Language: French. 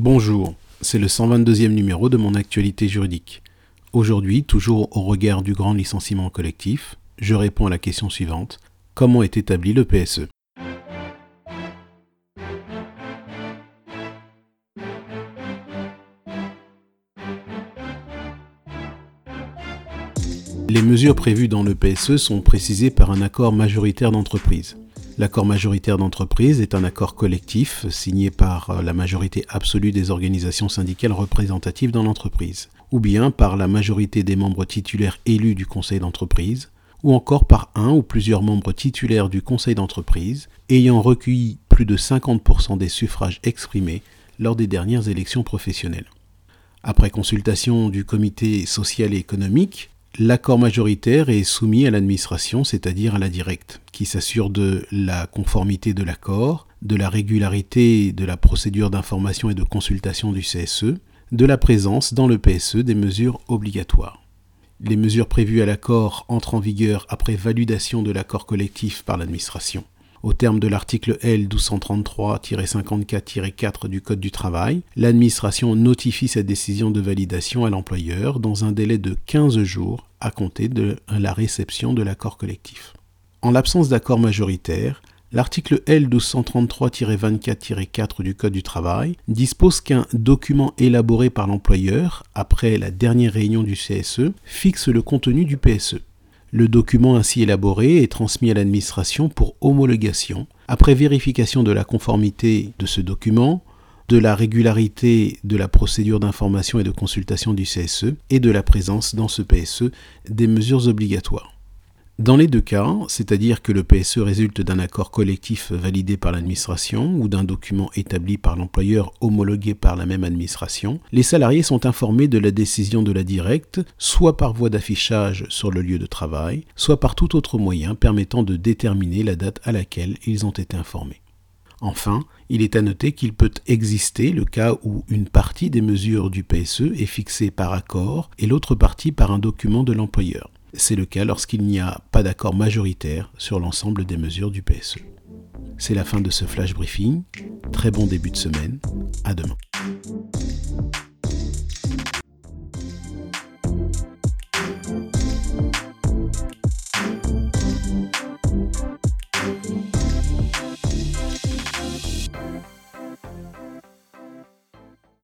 Bonjour, c'est le 122e numéro de mon actualité juridique. Aujourd'hui, toujours au regard du grand licenciement collectif, je réponds à la question suivante. Comment est établi le PSE Les mesures prévues dans le PSE sont précisées par un accord majoritaire d'entreprise. L'accord majoritaire d'entreprise est un accord collectif signé par euh, la majorité absolue des organisations syndicales représentatives dans l'entreprise, ou bien par la majorité des membres titulaires élus du conseil d'entreprise, ou encore par un ou plusieurs membres titulaires du conseil d'entreprise ayant recueilli plus de 50% des suffrages exprimés lors des dernières élections professionnelles. Après consultation du comité social et économique, L'accord majoritaire est soumis à l'administration, c'est-à-dire à la directe, qui s'assure de la conformité de l'accord, de la régularité de la procédure d'information et de consultation du CSE, de la présence dans le PSE des mesures obligatoires. Les mesures prévues à l'accord entrent en vigueur après validation de l'accord collectif par l'administration. Au terme de l'article L 1233-54-4 du Code du travail, l'administration notifie sa décision de validation à l'employeur dans un délai de 15 jours à compter de la réception de l'accord collectif. En l'absence d'accord majoritaire, L'article L 1233-24-4 du Code du travail dispose qu'un document élaboré par l'employeur après la dernière réunion du CSE fixe le contenu du PSE. Le document ainsi élaboré est transmis à l'administration pour homologation, après vérification de la conformité de ce document, de la régularité de la procédure d'information et de consultation du CSE et de la présence dans ce PSE des mesures obligatoires. Dans les deux cas, c'est-à-dire que le PSE résulte d'un accord collectif validé par l'administration ou d'un document établi par l'employeur homologué par la même administration, les salariés sont informés de la décision de la directe, soit par voie d'affichage sur le lieu de travail, soit par tout autre moyen permettant de déterminer la date à laquelle ils ont été informés. Enfin, il est à noter qu'il peut exister le cas où une partie des mesures du PSE est fixée par accord et l'autre partie par un document de l'employeur. C'est le cas lorsqu'il n'y a pas d'accord majoritaire sur l'ensemble des mesures du PSE. C'est la fin de ce flash briefing. Très bon début de semaine. À demain.